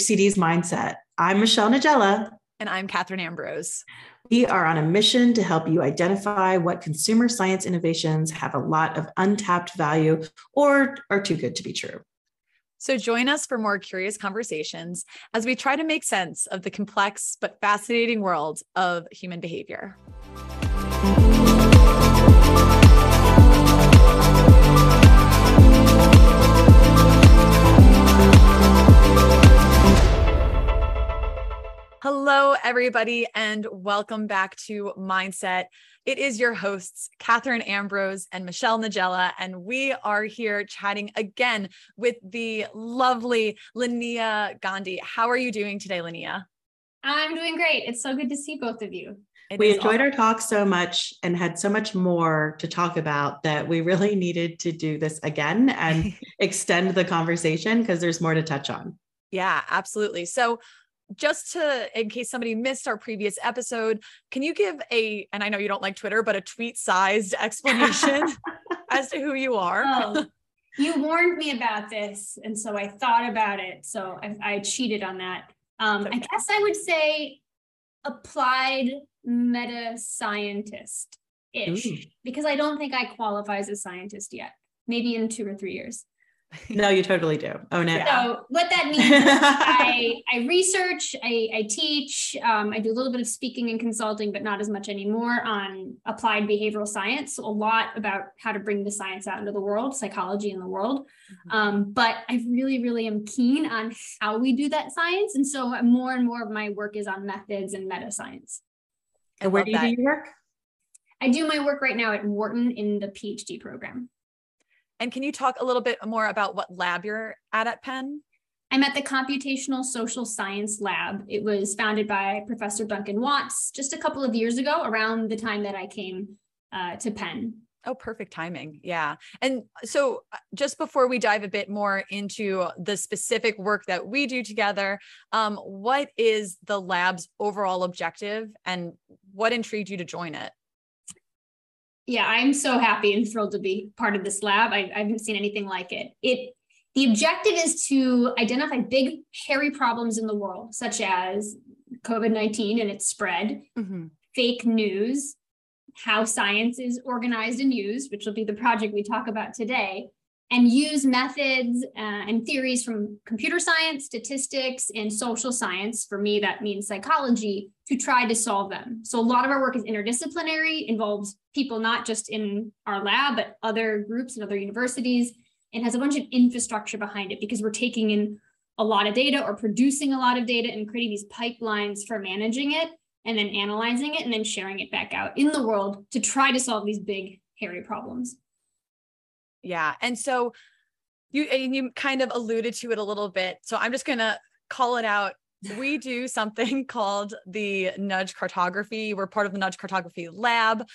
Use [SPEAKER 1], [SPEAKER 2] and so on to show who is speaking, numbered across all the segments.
[SPEAKER 1] HCD's Mindset. I'm Michelle Niedziela.
[SPEAKER 2] And I'm Catherine Ambrose.
[SPEAKER 1] We are on a mission to help you identify what consumer science innovations have a lot of untapped value or are too good to be true.
[SPEAKER 2] So join us for more curious conversations as we try to make sense of the complex but fascinating world of human behavior. Hello, everybody, and welcome back to Mindset. It is your hosts, Catherine Ambrose and Michelle Niedziela, and we are here chatting again with the lovely Linnea Gandhi. How are you doing today, Linnea?
[SPEAKER 3] I'm doing great. It's so good to see both of you.
[SPEAKER 1] It we enjoyed awesome. our talk so much and had so much more to talk about that we really needed to do this again and extend the conversation because there's more to touch on.
[SPEAKER 2] Yeah, absolutely. So, just to in case somebody missed our previous episode can you give a and i know you don't like twitter but a tweet sized explanation as to who you are? Oh,
[SPEAKER 3] you warned me about this and so i thought about it so i, I cheated on that. Um, okay. i guess i would say applied meta scientist ish because i don't think i qualify as a scientist yet maybe in two or three years
[SPEAKER 1] no, you totally do. Own it.
[SPEAKER 3] So what that means I, I research, I, I teach, um, I do a little bit of speaking and consulting, but not as much anymore on applied behavioral science. So a lot about how to bring the science out into the world, psychology in the world. Mm-hmm. Um, but I really, really am keen on how we do that science. And so more and more of my work is on methods and meta science.
[SPEAKER 1] And where do you that. do your work?
[SPEAKER 3] I do my work right now at Wharton in the PhD program.
[SPEAKER 2] And can you talk a little bit more about what lab you're at at Penn?
[SPEAKER 3] I'm at the Computational Social Science Lab. It was founded by Professor Duncan Watts just a couple of years ago, around the time that I came uh, to Penn.
[SPEAKER 2] Oh, perfect timing. Yeah. And so, uh, just before we dive a bit more into the specific work that we do together, um, what is the lab's overall objective and what intrigued you to join it?
[SPEAKER 3] Yeah, I'm so happy and thrilled to be part of this lab. I, I haven't seen anything like it. It the objective is to identify big, hairy problems in the world, such as COVID 19 and its spread, mm-hmm. fake news, how science is organized and used, which will be the project we talk about today, and use methods uh, and theories from computer science, statistics, and social science. For me, that means psychology to try to solve them. So a lot of our work is interdisciplinary, involves people not just in our lab, but other groups and other universities, and has a bunch of infrastructure behind it because we're taking in a lot of data or producing a lot of data and creating these pipelines for managing it and then analyzing it and then sharing it back out in the world to try to solve these big, hairy problems.
[SPEAKER 2] Yeah. And so you and you kind of alluded to it a little bit. So I'm just gonna call it out. We do something called the nudge cartography. We're part of the nudge cartography lab.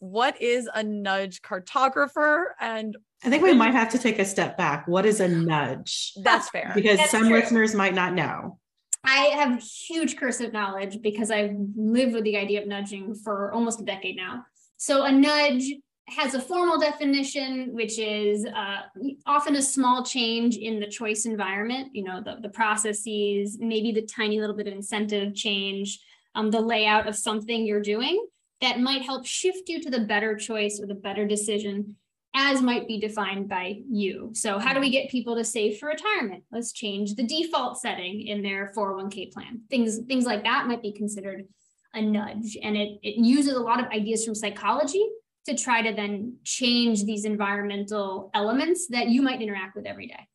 [SPEAKER 2] What is a nudge cartographer? And
[SPEAKER 1] I think we might have to take a step back. What is a nudge?
[SPEAKER 2] That's fair.
[SPEAKER 1] Because
[SPEAKER 3] That's
[SPEAKER 1] some true. listeners might not know.
[SPEAKER 3] I have huge curse of knowledge because I've lived with the idea of nudging for almost a decade now. So a nudge has a formal definition, which is uh, often a small change in the choice environment, you know, the, the processes, maybe the tiny little bit of incentive change, um, the layout of something you're doing that might help shift you to the better choice or the better decision as might be defined by you. So how do we get people to save for retirement? Let's change the default setting in their 401k plan. Things, things like that might be considered a nudge. And it, it uses a lot of ideas from psychology to try to then change these environmental elements that you might interact with every day.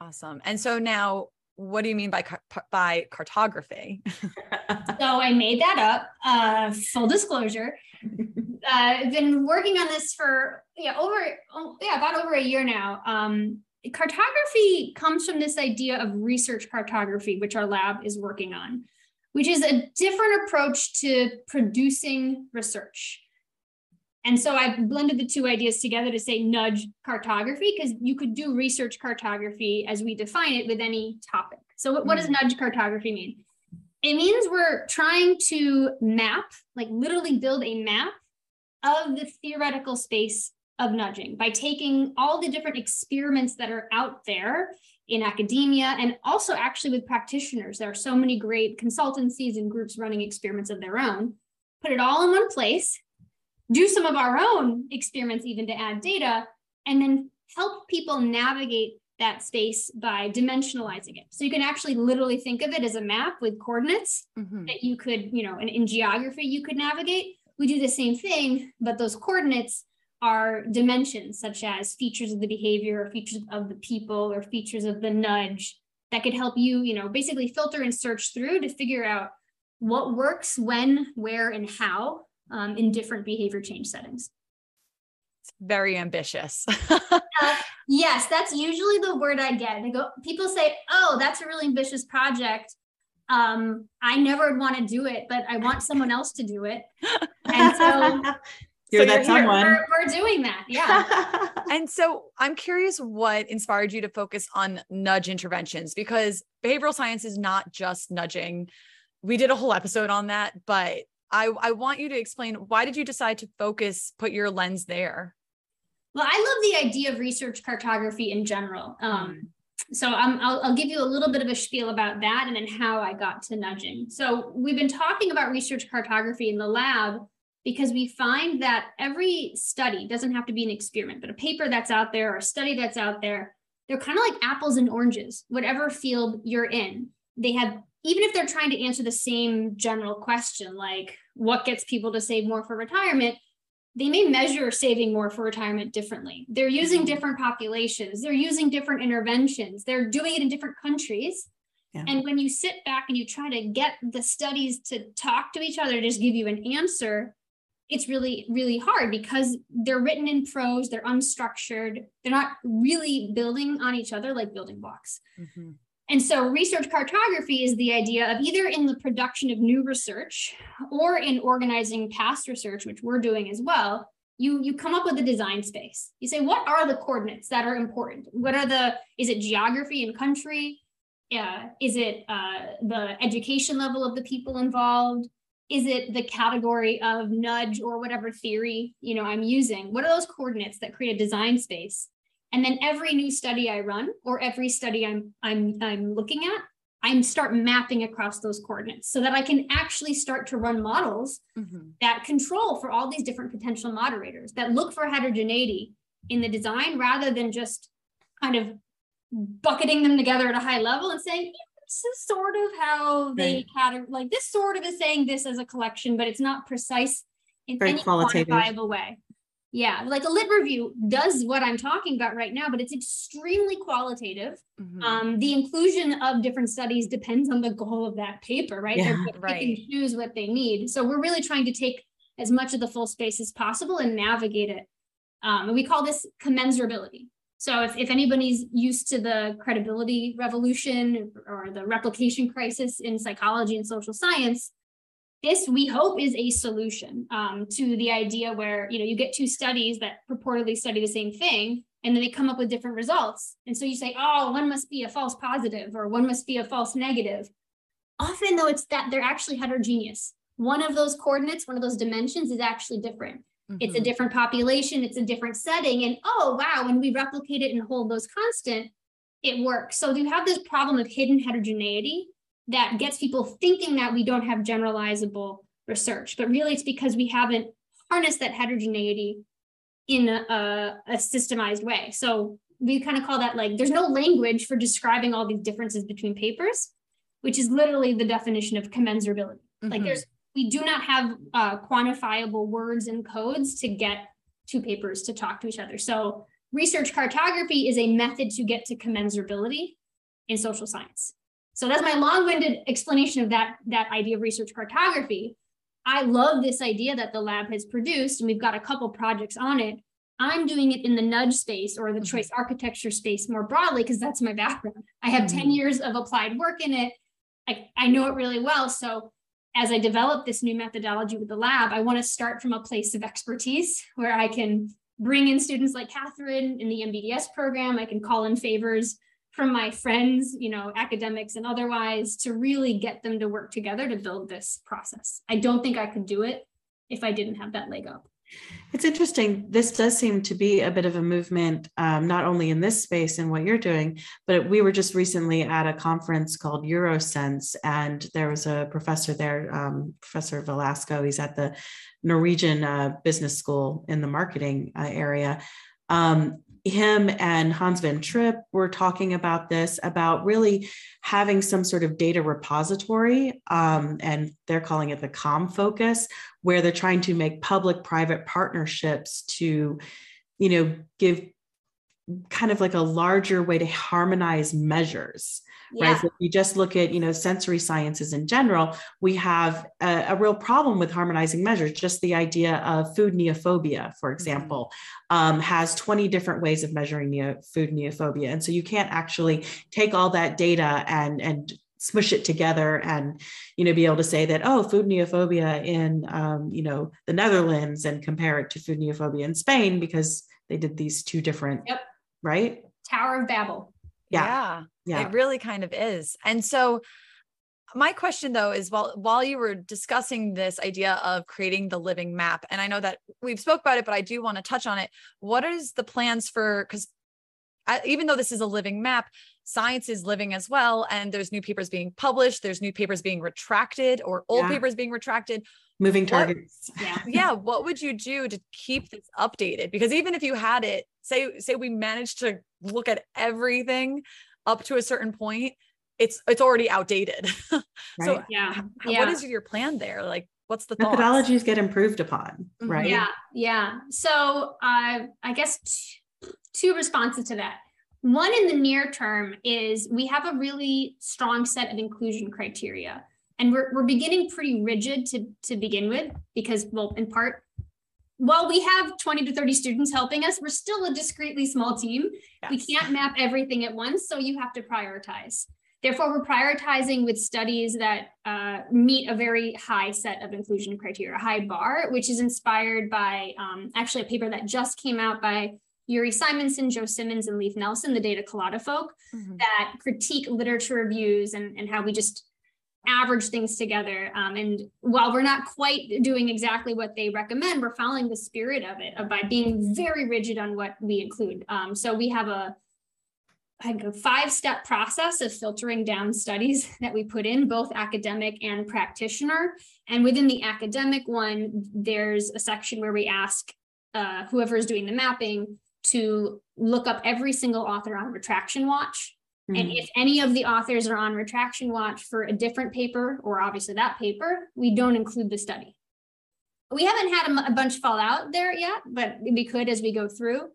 [SPEAKER 2] Awesome. And so now what do you mean by by cartography?
[SPEAKER 3] so I made that up. Uh, full disclosure, uh, I've been working on this for yeah over oh, yeah about over a year now. Um, cartography comes from this idea of research cartography, which our lab is working on, which is a different approach to producing research. And so I've blended the two ideas together to say nudge cartography, because you could do research cartography as we define it with any topic. So, what, what does mm. nudge cartography mean? It means we're trying to map, like literally build a map of the theoretical space of nudging by taking all the different experiments that are out there in academia and also actually with practitioners. There are so many great consultancies and groups running experiments of their own. Put it all in one place, do some of our own experiments, even to add data, and then help people navigate that space by dimensionalizing it. So you can actually literally think of it as a map with coordinates mm-hmm. that you could, you know, in, in geography, you could navigate. We do the same thing, but those coordinates are dimensions such as features of the behavior or features of the people or features of the nudge that could help you, you know, basically filter and search through to figure out what works when, where, and how um, in different behavior change settings.
[SPEAKER 2] It's very ambitious.
[SPEAKER 3] uh, yes, that's usually the word I get. They go, people say, "Oh, that's a really ambitious project." Um, I never would want to do it, but I want someone else to do it. And so
[SPEAKER 1] you're so that you're someone.
[SPEAKER 3] We're, we're, doing that. Yeah.
[SPEAKER 2] and so I'm curious what inspired you to focus on nudge interventions because behavioral science is not just nudging. We did a whole episode on that, but I, I want you to explain why did you decide to focus, put your lens there?
[SPEAKER 3] Well, I love the idea of research cartography in general. Um, so um, I'll, I'll give you a little bit of a spiel about that and then how I got to nudging. So we've been talking about research cartography in the lab because we find that every study doesn't have to be an experiment, but a paper that's out there or a study that's out there, they're kind of like apples and oranges, whatever field you're in. They have, even if they're trying to answer the same general question, like what gets people to save more for retirement, they may measure saving more for retirement differently. They're using mm-hmm. different populations, they're using different interventions, they're doing it in different countries. Yeah. And when you sit back and you try to get the studies to talk to each other, just give you an answer, it's really really hard because they're written in prose they're unstructured they're not really building on each other like building blocks mm-hmm. And so research cartography is the idea of either in the production of new research or in organizing past research which we're doing as well you you come up with a design space. You say what are the coordinates that are important? What are the is it geography and country? Uh, is it uh, the education level of the people involved? Is it the category of nudge or whatever theory you know i'm using? What are those coordinates that create a design space and then every new study i run or every study i'm i'm i'm looking at i'm start mapping across those coordinates so that i can actually start to run models mm-hmm. that control for all these different potential moderators that look for heterogeneity in the design rather than just kind of bucketing them together at a high level and saying this is sort of how they right. like this sort of is saying this as a collection, but it's not precise in Very any quantifiable way. Yeah, like a lit review does what I'm talking about right now, but it's extremely qualitative. Mm-hmm. Um, the inclusion of different studies depends on the goal of that paper, right? Yeah, They're right. Can choose what they need. So we're really trying to take as much of the full space as possible and navigate it. Um, and we call this commensurability. So if, if anybody's used to the credibility revolution or the replication crisis in psychology and social science, this we hope is a solution um, to the idea where you know you get two studies that purportedly study the same thing and then they come up with different results and so you say oh one must be a false positive or one must be a false negative often though it's that they're actually heterogeneous one of those coordinates one of those dimensions is actually different Mm-hmm. It's a mm-hmm. different population, it's a different setting. And oh, wow, when we replicate it and hold those constant, it works. So you have this problem of hidden heterogeneity that gets people thinking that we don't have generalizable research, but really it's because we haven't harnessed that heterogeneity in a, a systemized way. So we kind of call that like there's no language for describing all these differences between papers, which is literally the definition of commensurability. Mm-hmm. Like there's we do not have uh, quantifiable words and codes to get two papers to talk to each other. So research cartography is a method to get to commensurability in social science. So that's my long-winded explanation of that, that idea of research cartography. I love this idea that the lab has produced, and we've got a couple projects on it. I'm doing it in the nudge space or the mm-hmm. choice architecture space more broadly, because that's my background. I have mm-hmm. 10 years of applied work in it. I, I know it really well. So as I develop this new methodology with the lab, I want to start from a place of expertise where I can bring in students like Catherine in the MBDS program. I can call in favors from my friends, you know, academics and otherwise to really get them to work together to build this process. I don't think I could do it if I didn't have that leg up.
[SPEAKER 1] It's interesting. This does seem to be a bit of a movement, um, not only in this space and what you're doing, but we were just recently at a conference called Eurosense, and there was a professor there, um, Professor Velasco. He's at the Norwegian uh, Business School in the marketing uh, area. Um, him and Hans Van Trijp were talking about this about really having some sort of data repository, um, and they're calling it the COM focus, where they're trying to make public private partnerships to, you know, give kind of like a larger way to harmonize measures yeah. right? So if you just look at, you know, sensory sciences in general, we have a, a, real problem with harmonizing measures. Just the idea of food neophobia, for mm-hmm. example, um, has 20 different ways of measuring neo, food neophobia. And so you can't actually take all that data and, and smush it together and you know be able to say that oh food neophobia in um, you know the netherlands and compare it to food neophobia in spain because they did these two different
[SPEAKER 3] yep
[SPEAKER 1] right
[SPEAKER 3] tower of babel
[SPEAKER 2] yeah. yeah. It really kind of is. And so my question though is while while you were discussing this idea of creating the living map and I know that we've spoke about it but I do want to touch on it what is the plans for cuz even though this is a living map science is living as well and there's new papers being published there's new papers being retracted or old yeah. papers being retracted.
[SPEAKER 1] Moving targets.
[SPEAKER 2] What, yeah. Yeah what would you do to keep this updated? Because even if you had it say say we managed to look at everything up to a certain point it's it's already outdated. Right. so
[SPEAKER 3] yeah.
[SPEAKER 2] yeah what is your plan there? Like what's the
[SPEAKER 1] methodologies thoughts? get improved upon right?
[SPEAKER 3] Yeah. Yeah. So uh, i guess t- two responses to that one in the near term is we have a really strong set of inclusion criteria and we're, we're beginning pretty rigid to, to begin with because well in part while we have 20 to 30 students helping us, we're still a discreetly small team. Yes. We can't map everything at once, so you have to prioritize. Therefore, we're prioritizing with studies that uh, meet a very high set of inclusion criteria, a high bar, which is inspired by um, actually a paper that just came out by Uri Simonsohn, Joe Simmons, and Leif Nelson, the Data Colada folk, mm-hmm. that critique literature reviews and, and how we just average things together. Um, and while we're not quite doing exactly what they recommend, we're following the spirit of it of by being very rigid on what we include. Um, so we have a, a five step process of filtering down studies that we put in, both academic and practitioner. And within the academic one, there's a section where we ask uh, whoever is doing the mapping to look up every single author on retraction watch Mm-hmm. And if any of the authors are on retraction watch for a different paper, or obviously that paper, we don't include the study. We haven't had a, a bunch fall out there yet, but we could as we go through.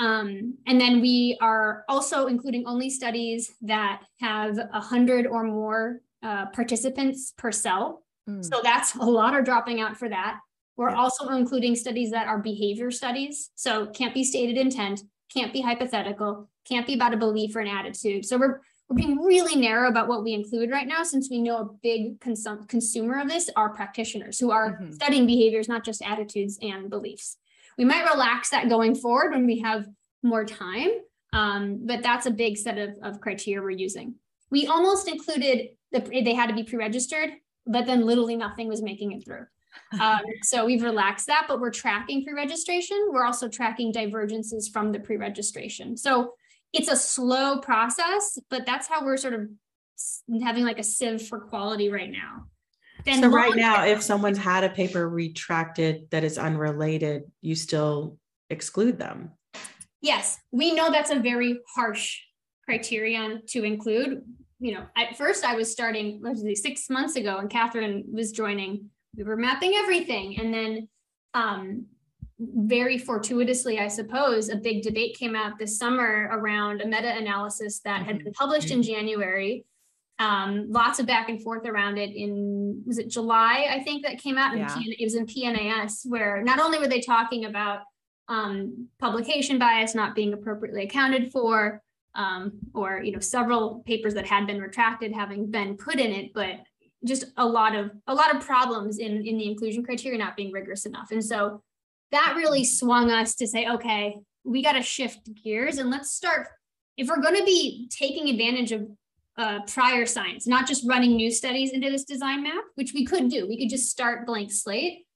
[SPEAKER 3] Um, and then we are also including only studies that have a hundred or more uh, participants per cell. Mm. So that's a lot are dropping out for that. We're yeah. also including studies that are behavior studies. So can't be stated intent, can't be hypothetical, can't be about a belief or an attitude. So we're we're being really narrow about what we include right now, since we know a big consum- consumer of this are practitioners who are mm-hmm. studying behaviors, not just attitudes and beliefs. We might relax that going forward when we have more time, um, but that's a big set of, of criteria we're using. We almost included the they had to be pre-registered, but then literally nothing was making it through. Um, so we've relaxed that, but we're tracking pre-registration. We're also tracking divergences from the pre-registration. So it's a slow process, but that's how we're sort of having like a sieve for quality right now.
[SPEAKER 1] Then so right now, if someone's had a paper retracted that is unrelated, you still exclude them.
[SPEAKER 3] Yes, we know that's a very harsh criterion to include. You know, at first I was starting was six months ago, and Catherine was joining. We were mapping everything, and then um, very fortuitously, I suppose, a big debate came out this summer around a meta analysis that had been published in mm-hmm. January. Um, lots of back and forth around it in, was it July? I think that came out. Yeah. it was in PNAS, where not only were they talking about um, publication bias not being appropriately accounted for, um, or you know several papers that had been retracted having been put in it, but just a lot of a lot of problems in in the inclusion criteria not being rigorous enough. And so that really swung us to say, okay, we got to shift gears and let's start. If we're going to be taking advantage of uh, prior science, not just running new studies into this design map, which we could do, we could just start blank slate.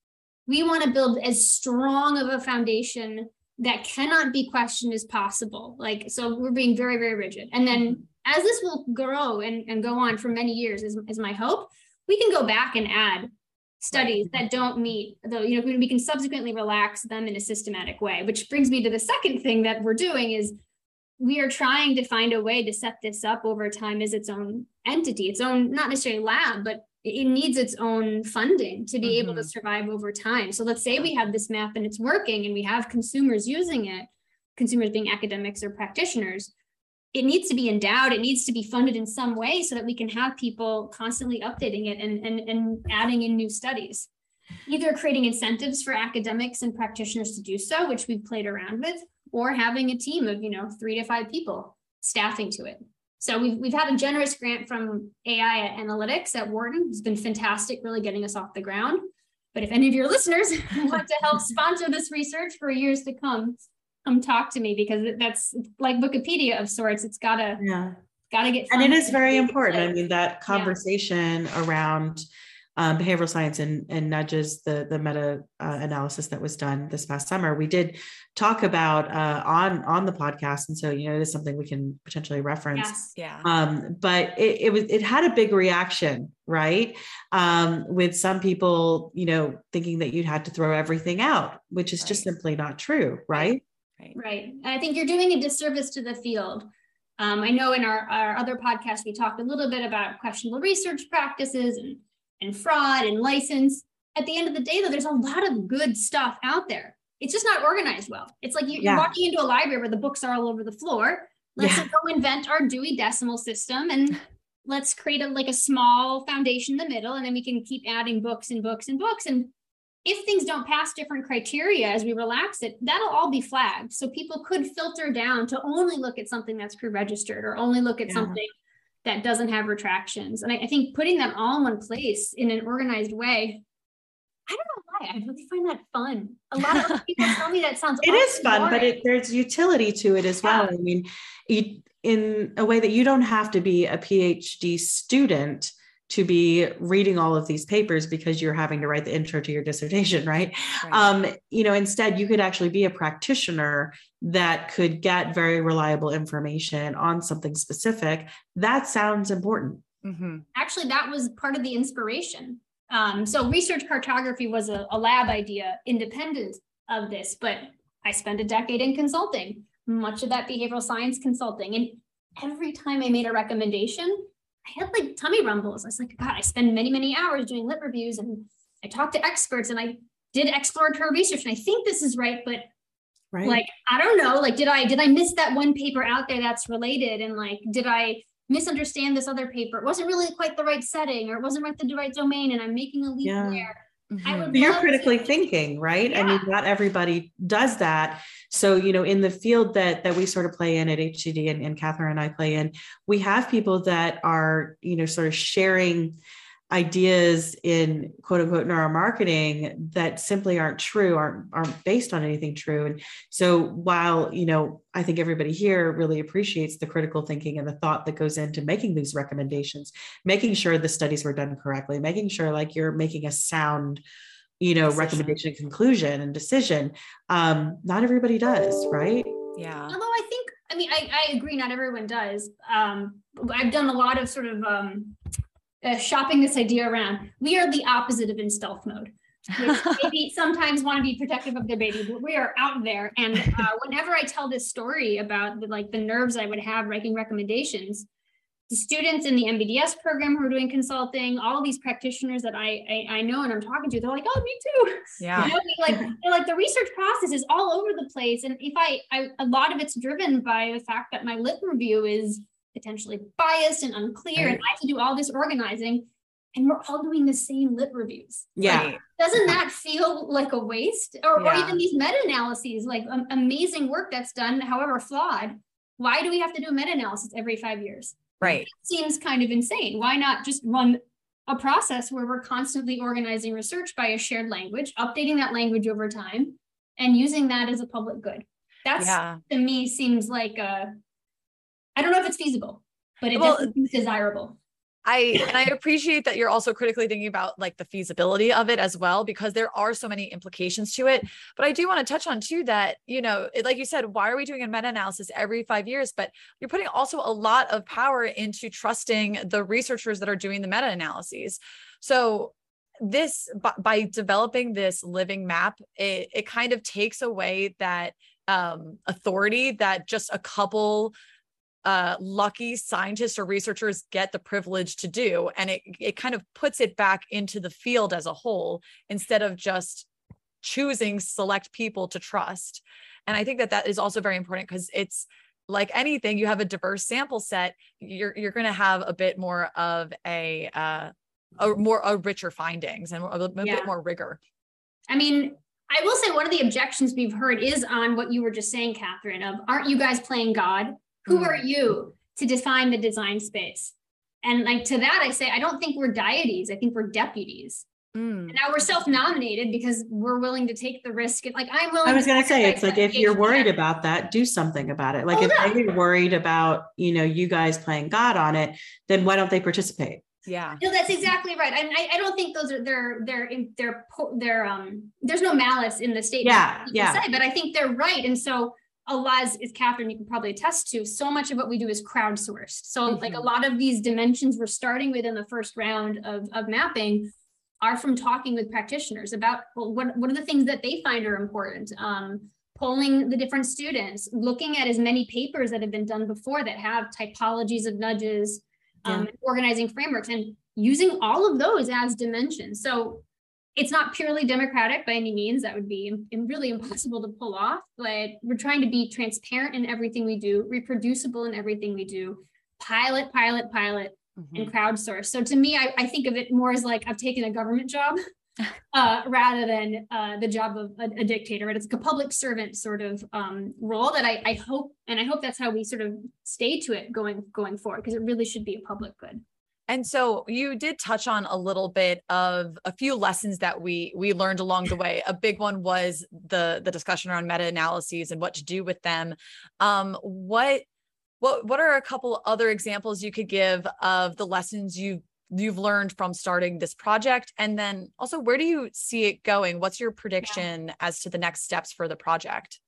[SPEAKER 3] We want to build as strong of a foundation that cannot be questioned as possible. Like, so we're being very, very rigid. And then mm-hmm. As this will grow and, and go on for many years, is, is my hope, we can go back and add studies that don't meet though you know, we can subsequently relax them in a systematic way, which brings me to the second thing that we're doing is we are trying to find a way to set this up over time as its own entity, its own, not necessarily lab, but it needs its own funding to be mm-hmm. able to mm-hmm. survive over time. So let's say we have this map and it's working and we have consumers using it, consumers being academics or practitioners. It needs to be endowed, it needs to be funded in some way so that we can have people constantly updating it and, and, and adding in new studies. Either creating incentives for academics and practitioners to do so, which we've played around with, or having a team of, you know, three to five people staffing to it. So we've, we've had a generous grant from AI Analytics at Wharton. It's been fantastic, really getting us off the ground. But if any of your listeners want to help sponsor this research for years to come, come talk to me because that's like Wikipedia of sorts. It's gotta, yeah, gotta get.
[SPEAKER 1] And it is very important. I mean, that conversation yeah. around um, behavioral science and, and nudges the the meta uh, analysis that was done this past summer we did talk about uh, on on the podcast and so you know it is something we can potentially reference
[SPEAKER 2] yes. yeah
[SPEAKER 1] um, but it, it was it had a big reaction right um, with some people you know thinking that you'd had to throw everything out which is right. just simply not true right
[SPEAKER 3] right right i think you're doing a disservice to the field um, I know in our, our other podcast, we talked a little bit about questionable research practices and and fraud and license. At the end of the day, though, there's a lot of good stuff out there. It's just not organized well. It's like you, are walking into a library where the books are all over the floor. Let's yeah. go invent our Dewey Decimal System and let's create a like a small foundation in the middle, and then we can keep adding books and books and books. And if things don't pass different criteria as we relax it, that'll all be flagged. So people could filter down to only look at something that's pre-registered or only look at yeah. something that doesn't have retractions. And I, I, think putting them all in one place in an organized way, I don't know why. I really find that fun. A lot of people tell me that sounds
[SPEAKER 1] It is fun, boring. but it, there's utility to it as yeah. well. I mean, you, in a way that you don't have to be a PhD student to be reading all of these papers because you're having to write the intro to your dissertation right, right. Um, you know instead you could actually be a practitioner that could get very reliable information on something specific. That sounds important.
[SPEAKER 3] Mm-hmm. actually that was part of the inspiration. Um, so research cartography was a, a lab idea independent of this but i spent a decade in consulting much of that behavioral science consulting. And every time i made a recommendation I had like tummy rumbles. I was like, God, I spend many, many hours doing lit reviews and I talked to experts and I did exploratory research. And I think this is right, but right. like, I don't know, like, did I, did I miss that one paper out there that's related? And like, did I misunderstand this other paper? It wasn't really quite the right setting or it wasn't right the right domain. And I'm making a leap yeah. there.
[SPEAKER 1] Mm-hmm. You're critically to- thinking, right? Yeah. I mean, not everybody does that. So, you know, in the field that that we sort of play in at HCD and, and Catherine and I play in, we have people that are, you know, sort of sharing ideas in quote unquote neuromarketing that simply aren't true aren't aren't based on anything true. And so while you know i think everybody here really appreciates the critical thinking and the thought that goes into making these recommendations making sure the studies were done correctly making sure like you're making a sound you know decision. recommendation conclusion and decision um not everybody does right?
[SPEAKER 2] Yeah.
[SPEAKER 3] Although i think i mean i, I agree not everyone does. Um i've done a lot of sort of um uh, shopping this idea around. We are the opposite of in stealth mode. Maybe sometimes want to be protective of their baby, but we are out there. And uh, whenever I tell this story about the, like the nerves I would have writing recommendations, the students in the MBDS program who are doing consulting, all these practitioners that I, I, I know and I'm talking to, they're like, oh, me too.
[SPEAKER 2] Yeah.
[SPEAKER 3] You know, like like the research process is all over the place, and if I, I a lot of it's driven by the fact that my lit review is potentially biased and unclear. Right. And I have to do all this organizing. And we're all doing the same lit reviews.
[SPEAKER 1] Yeah. Like,
[SPEAKER 3] doesn't that feel like a waste? Or, yeah. or even these meta analyses, like um, amazing work that's done, however flawed. Why do we have to do a meta analysis every five years?
[SPEAKER 2] Right.
[SPEAKER 3] It seems kind of insane. Why not just run a process where we're constantly organizing research by a shared language, updating that language over time, and using that as a public good? That's yeah. to me seems like a I don't know if it's feasible, but it well, definitely desirable.
[SPEAKER 2] I and I appreciate that you're also critically thinking about like the feasibility of it as well because there are so many implications to it. But I do want to touch on too that you know, it, like you said, why are we doing a meta-analysis every five years? But you're putting also a lot of power into trusting the researchers that are doing the meta-analyses. So this by, by developing this living map, it, it kind of takes away that um, authority that just a couple uh, lucky scientists or researchers get the privilege to do. And it, it kind of puts it back into the field as a whole instead of just choosing select people to trust. And I think that that is also very important because it's like anything, you have a diverse sample set, you're, you're going to have a bit more of a, uh, a more, a richer findings and a, a yeah. bit more rigor.
[SPEAKER 3] I mean, I will say one of the objections we've heard is on what you were just saying, Catherine, of aren't you guys playing God? Who are hmm. you to define the design space? And like to that, I say, I don't think we're deities. I think we're deputies. Mm. now we're self-nominated because we're willing to take the risk. And like I'm willing.
[SPEAKER 1] I was going to say, it's like if you're worried about that, do something about it. Like Hold if up. they're worried about, you know, you guys playing God on it, then why don't they participate?
[SPEAKER 2] Yeah.
[SPEAKER 3] No, that's exactly right. And I, I don't think those are they're they're they're they're um there's no malice in the statement.
[SPEAKER 1] Yeah. Yeah.
[SPEAKER 3] Say, but I think they're right. And so a lot as, as Catherine, you can probably attest to, so much of what we do is crowdsourced. So mm-hmm. like a lot of these dimensions we're starting with in the first round of, of mapping are from talking with practitioners about well, what, what are the things that they find are important. Um, polling the different students, looking at as many papers that have been done before that have typologies of nudges, um, organizing frameworks, and using all of those as dimensions. So it's not purely democratic by any means. That would be really impossible to pull off, but we're trying to be transparent in everything we do, reproducible in everything we do, pilot, pilot, pilot, mm-hmm. and crowdsource. So to me, I, I, think of it more as like I've taken a government job uh, rather than uh, the job of a, a, dictator. It's like a public servant sort of um, role that I, I hope, and I hope that's how we sort of stay to it going going forward because it really should be a public good.
[SPEAKER 2] And so you did touch on a little bit of a few lessons that we we learned along the way. A big one was the the discussion around meta analyses and what to do with them. Um, what what what are a couple other examples you could give of the lessons you you've learned from starting this project and then also where do you see it going what's your prediction yeah. as to the next steps for the project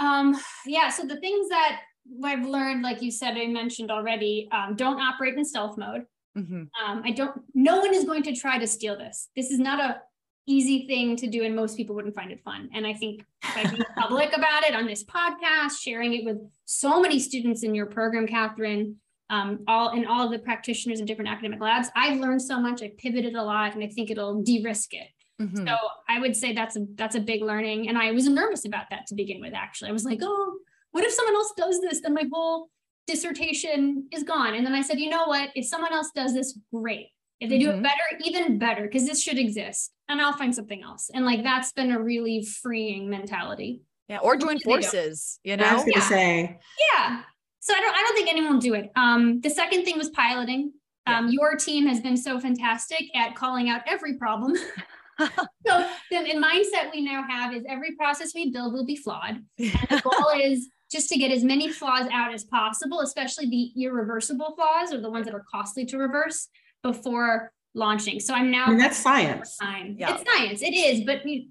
[SPEAKER 3] um yeah so the things that I've learned, like you said, I mentioned already, um, don't operate in stealth mode. Mm-hmm. Um, I don't, no one is going to try to steal this. This is not a easy thing to do and most people wouldn't find it fun. And I think by being public about it on this podcast, sharing it with so many students in your program, Catherine, um, all and all the practitioners in different academic labs, I've learned so much. I've pivoted a lot, and I think it'll de-risk it. Mm-hmm. So I would say that's a that's a big learning, and I was nervous about that to begin with. Actually, I was like, oh, what if someone else does this? Then my whole dissertation is gone. And then I said, you know what? If someone else does this, great. If they mm-hmm. do it mm-hmm. better, even better, because this should exist. And I'll find something else. And like that's been a really freeing mentality.
[SPEAKER 2] Yeah. Or join forces, you know?
[SPEAKER 1] I was gonna
[SPEAKER 3] yeah.
[SPEAKER 1] say.
[SPEAKER 3] Yeah. So I don't I don't think anyone will do it. Um, the second thing was piloting. Um, your team has been so fantastic at calling out every problem. so the, the mindset we now have is every process we build will be flawed. And the goal is just to get as many flaws out as possible, especially the irreversible flaws or the ones that are costly to reverse before launching. So I'm now
[SPEAKER 1] I mean, that's science.
[SPEAKER 3] Time. Yeah. It's science. It is, but you,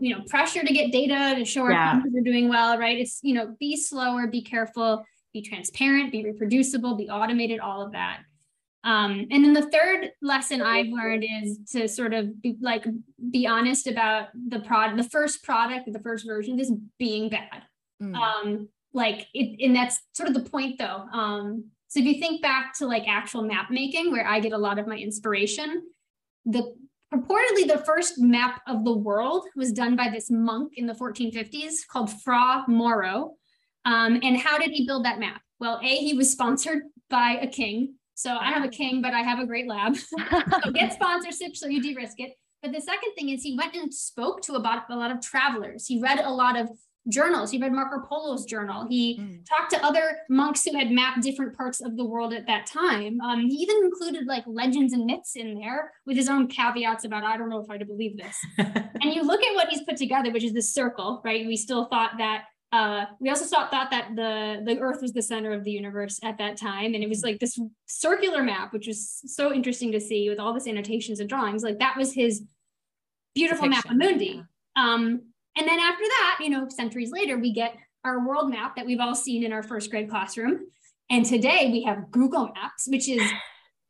[SPEAKER 3] you know, pressure to get data to show our yeah. companies are doing well, right? It's you know, be slower, be careful, be transparent, be reproducible, be automated, all of that. Um, and then the third lesson I've learned is to sort of be like be honest about the product, the first product, the first version is being bad. Mm. Um, like it, and that's sort of the point though. Um, so if you think back to like actual map making, where I get a lot of my inspiration, the purportedly the first map of the world was done by this monk in the 1450s called Fra Mauro. Um, and how did he build that map? Well, A, he was sponsored by a king. So I have a king, but I have a great lab. so get sponsorship so you de-risk it. But the second thing is he went and spoke to about a lot of travelers. He read a lot of journals. He read Marco Polo's journal. He mm. talked to other monks who had mapped different parts of the world at that time. Um, he even included like legends and myths in there with his own caveats about, I don't know if I to believe this. and you look at what he's put together, which is this circle, right? We still thought that uh, we also thought, thought that the the Earth was the center of the universe at that time, and it was like this circular map, which was so interesting to see with all this annotations and drawings. Like that was his beautiful
[SPEAKER 2] Depiction,
[SPEAKER 3] mappa mundi. Um, and then after that, you know, centuries later, we get our world map that we've all seen in our first grade classroom. And today we have Google Maps, which is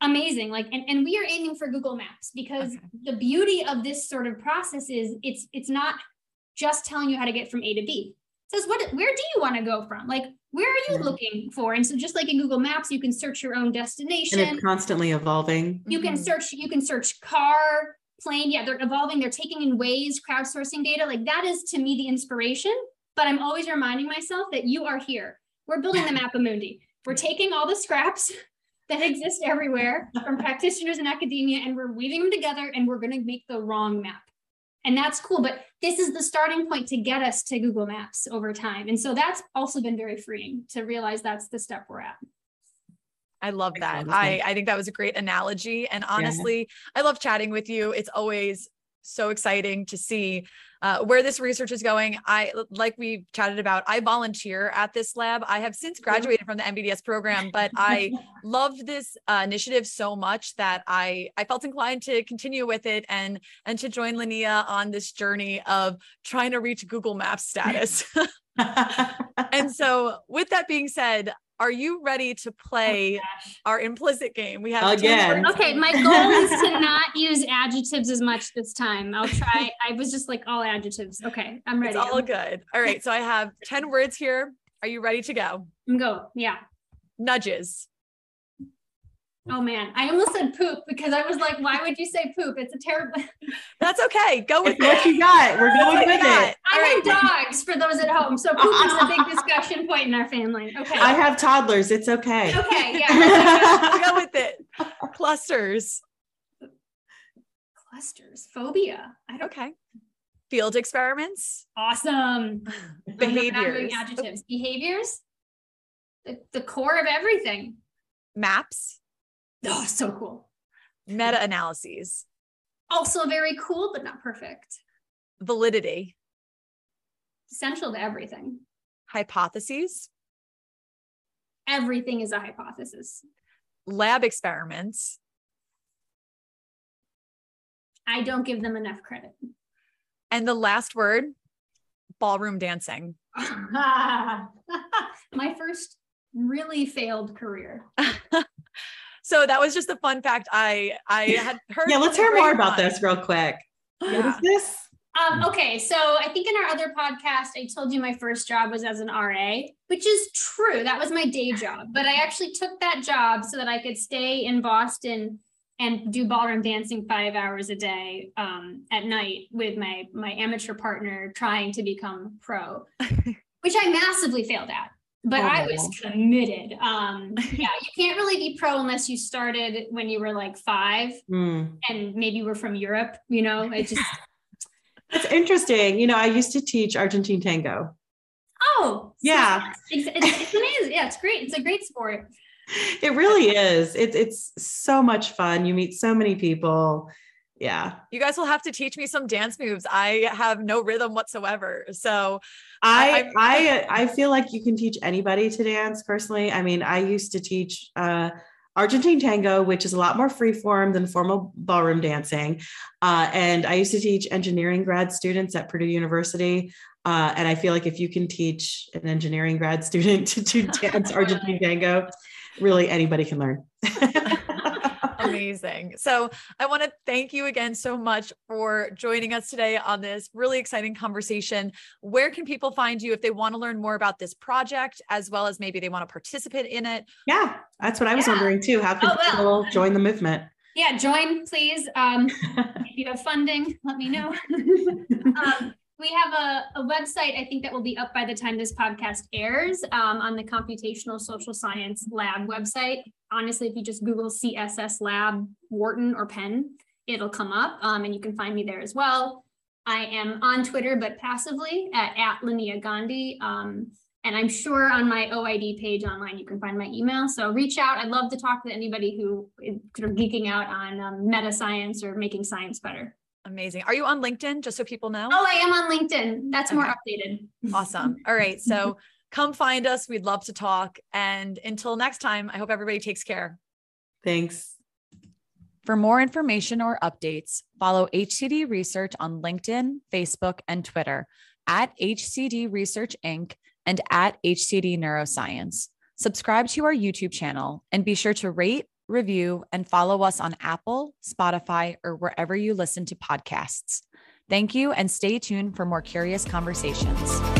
[SPEAKER 3] amazing. Like, and, and we are aiming for Google Maps because
[SPEAKER 2] Okay.
[SPEAKER 3] the beauty of this sort of process is it's it's not just telling you how to get from A to B. It says what where do you want to go from? Like, where are you
[SPEAKER 1] Yeah.
[SPEAKER 3] looking for? And so just like in Google Maps, you can search your own destination
[SPEAKER 1] and it's constantly evolving.
[SPEAKER 3] you can
[SPEAKER 2] Mhm.
[SPEAKER 3] search you can search car plane yeah they're evolving. They're taking in ways crowdsourcing data. Like that is to me the inspiration. But i'm always reminding myself that you are here. We're building the mappa Mundi. we're taking all the scraps that exist everywhere from practitioners in academia and we're weaving them together and we're going to make the wrong map. And that's cool but this is the starting point to get us to google maps over time. And so that's also been very freeing to realize that's the step we're at
[SPEAKER 2] I love that. I. I think that was a great analogy. And honestly, I love chatting with you. It's always so exciting to see uh, where this research is going. I, like we chatted about, I volunteer at this lab. I have since graduated from the MBDS program, but I loved this uh, initiative so much that I, I felt inclined to continue with it and, and to join Linnea on this journey of trying to reach Google Maps status. and so with that being said, are you ready to oh play our implicit game? We have
[SPEAKER 1] Again.
[SPEAKER 3] Okay, my goal is to not use adjectives as much this time. I'll try. I was just like all adjectives. Okay, I'm ready.
[SPEAKER 2] It's all good. All right. So I have 10 words here. Are you ready to go?
[SPEAKER 3] I'm go. Yeah.
[SPEAKER 2] Nudges.
[SPEAKER 3] Oh man, I almost said poop because I was like, why would you say poop? It's a terrible.
[SPEAKER 2] That's okay. Go with
[SPEAKER 1] It's what you got. We're going with
[SPEAKER 2] got.
[SPEAKER 1] it.
[SPEAKER 3] I
[SPEAKER 2] All
[SPEAKER 3] have
[SPEAKER 2] right.
[SPEAKER 3] dogs for those at home, so poop is a big discussion point in our family. Okay.
[SPEAKER 1] I have toddlers. It's okay.
[SPEAKER 3] okay. Yeah.
[SPEAKER 2] Go with it. Clusters.
[SPEAKER 3] Clusters. Phobia. I don't.
[SPEAKER 2] Okay. Field experiments.
[SPEAKER 3] Awesome. I'm not doing
[SPEAKER 2] Behaviors.
[SPEAKER 3] Adjectives. Behaviors. The, the core of everything.
[SPEAKER 2] Maps.
[SPEAKER 3] Oh, so cool.
[SPEAKER 2] Meta analyses.
[SPEAKER 3] Also very cool, but not perfect.
[SPEAKER 2] Validity.
[SPEAKER 3] Essential to everything.
[SPEAKER 2] Hypotheses.
[SPEAKER 3] Everything is a hypothesis.
[SPEAKER 2] Lab experiments.
[SPEAKER 3] I don't give them enough credit.
[SPEAKER 2] And the last word ballroom dancing.
[SPEAKER 3] My first really failed career.
[SPEAKER 2] So that was just a fun fact I I had heard.
[SPEAKER 1] Yeah, let's hear more about
[SPEAKER 2] grapevine.
[SPEAKER 1] this real quick. What
[SPEAKER 2] Yeah.
[SPEAKER 1] is this?
[SPEAKER 3] Um, okay, so I think in our other podcast, I told you my first job was as an RA, which is true. That was my day job. But I actually took that job so that I could stay in Boston and do ballroom dancing five hours a day um, at night with my my amateur partner trying to become pro, which I massively failed at. But I was
[SPEAKER 1] Oh.
[SPEAKER 3] committed. Um, yeah, you can't really be pro unless you started when you were like five
[SPEAKER 1] Hmm.
[SPEAKER 3] and maybe were from Europe. You know, it just
[SPEAKER 1] That's interesting. You know, I used to teach Argentine tango.
[SPEAKER 3] Oh, so
[SPEAKER 1] Yeah.
[SPEAKER 3] It's, it's, it's amazing. Yeah, it's great. It's a great sport.
[SPEAKER 1] It really is. It's it's so much fun. You meet so many people. Yeah.
[SPEAKER 2] You guys will have to teach me some dance moves. I have no rhythm whatsoever. So
[SPEAKER 1] I
[SPEAKER 2] I-
[SPEAKER 1] I I feel like you can teach anybody to dance personally. I mean, I used to teach uh Argentine tango, which is a lot more freeform than formal ballroom dancing. Uh, and I used to teach engineering grad students at Purdue University. Uh, and I feel like if you can teach an engineering grad student to, to dance Argentine tango, really anybody can learn.
[SPEAKER 2] amazing. So I want to thank you again so much for joining us today on this really exciting conversation. Where can people find you if they want to learn more about this project, as well as maybe they want to participate in it?
[SPEAKER 1] yeah, that's what I was
[SPEAKER 3] Yeah.
[SPEAKER 1] wondering too. How can
[SPEAKER 3] Oh, well.
[SPEAKER 1] people join the movement?
[SPEAKER 3] Yeah, join, please. Um, if you have funding, let me know. um, we have a, a website, I think that will be up by the time this podcast airs um, on the Computational Social Science Lab website. Honestly, if you just Google CSS Lab Wharton or Penn, it'll come up um, and you can find me there as well. I am on Twitter, but passively at, at Linnea Gandhi. Um, and I'm sure on my OID page online, you can find my email. So reach out. I'd love to talk to anybody who is sort of geeking out on um, meta science or making science better.
[SPEAKER 2] Amazing. Are you on LinkedIn just so people know?
[SPEAKER 3] Oh, I am on LinkedIn. That's more updated.
[SPEAKER 2] Awesome. All right. So come find us. We'd love to talk. And until next time, I hope everybody takes care.
[SPEAKER 1] Thanks.
[SPEAKER 2] For more information or updates, follow HCD Research on LinkedIn, Facebook, and Twitter at HCD Research Inc. and at HCD Neuroscience. Subscribe to our YouTube channel and be sure to rate, review, and follow us on Apple, Spotify, or wherever you listen to podcasts. Thank you and stay tuned for more curious conversations.